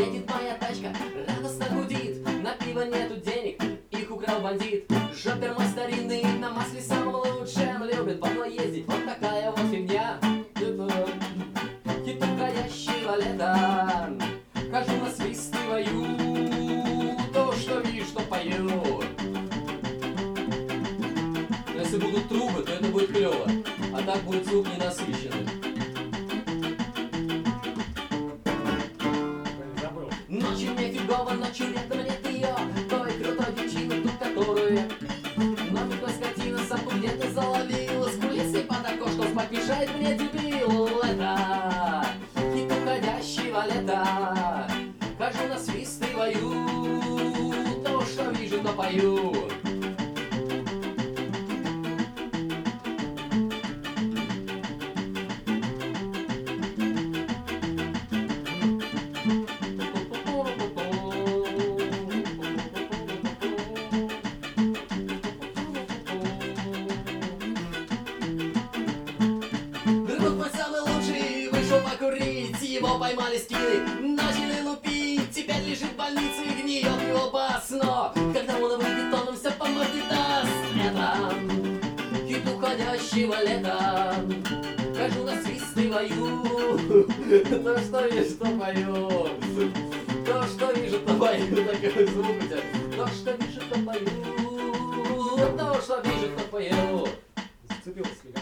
Едет моя тачка, радостно гудит. На пиво нету денег, их украл бандит. Жопер мой старинный, на масле самом лучшем Любит. По мной ездить, вот такая вот фигня. Это хит уходящего лета. Хожу насвистываю То, что вижу, что пою. Если будут трубы, то это будет клево. А так будет звук ненасыщенный Мне ночью рядом нет ее Той крутой девчины, ту, которую Номерная скотина самку где-то заловила С кулисой под окошком спать мешает мне дебил. Это хит уходящего лета. Хожу насвистываю То, что вижу, то пою поймали скины, начали лупить. Теперь лежит в больнице, гниет его бас. Но когда он выйдет, он все по морде даст Летом, хит уходящего лета. Хожу насвистываю То, что вижу, то пою. То, что вижу, то пою. Такой звук у тебя То, что вижу, то пою. То, что вижу, то пою. Зацепился слегка.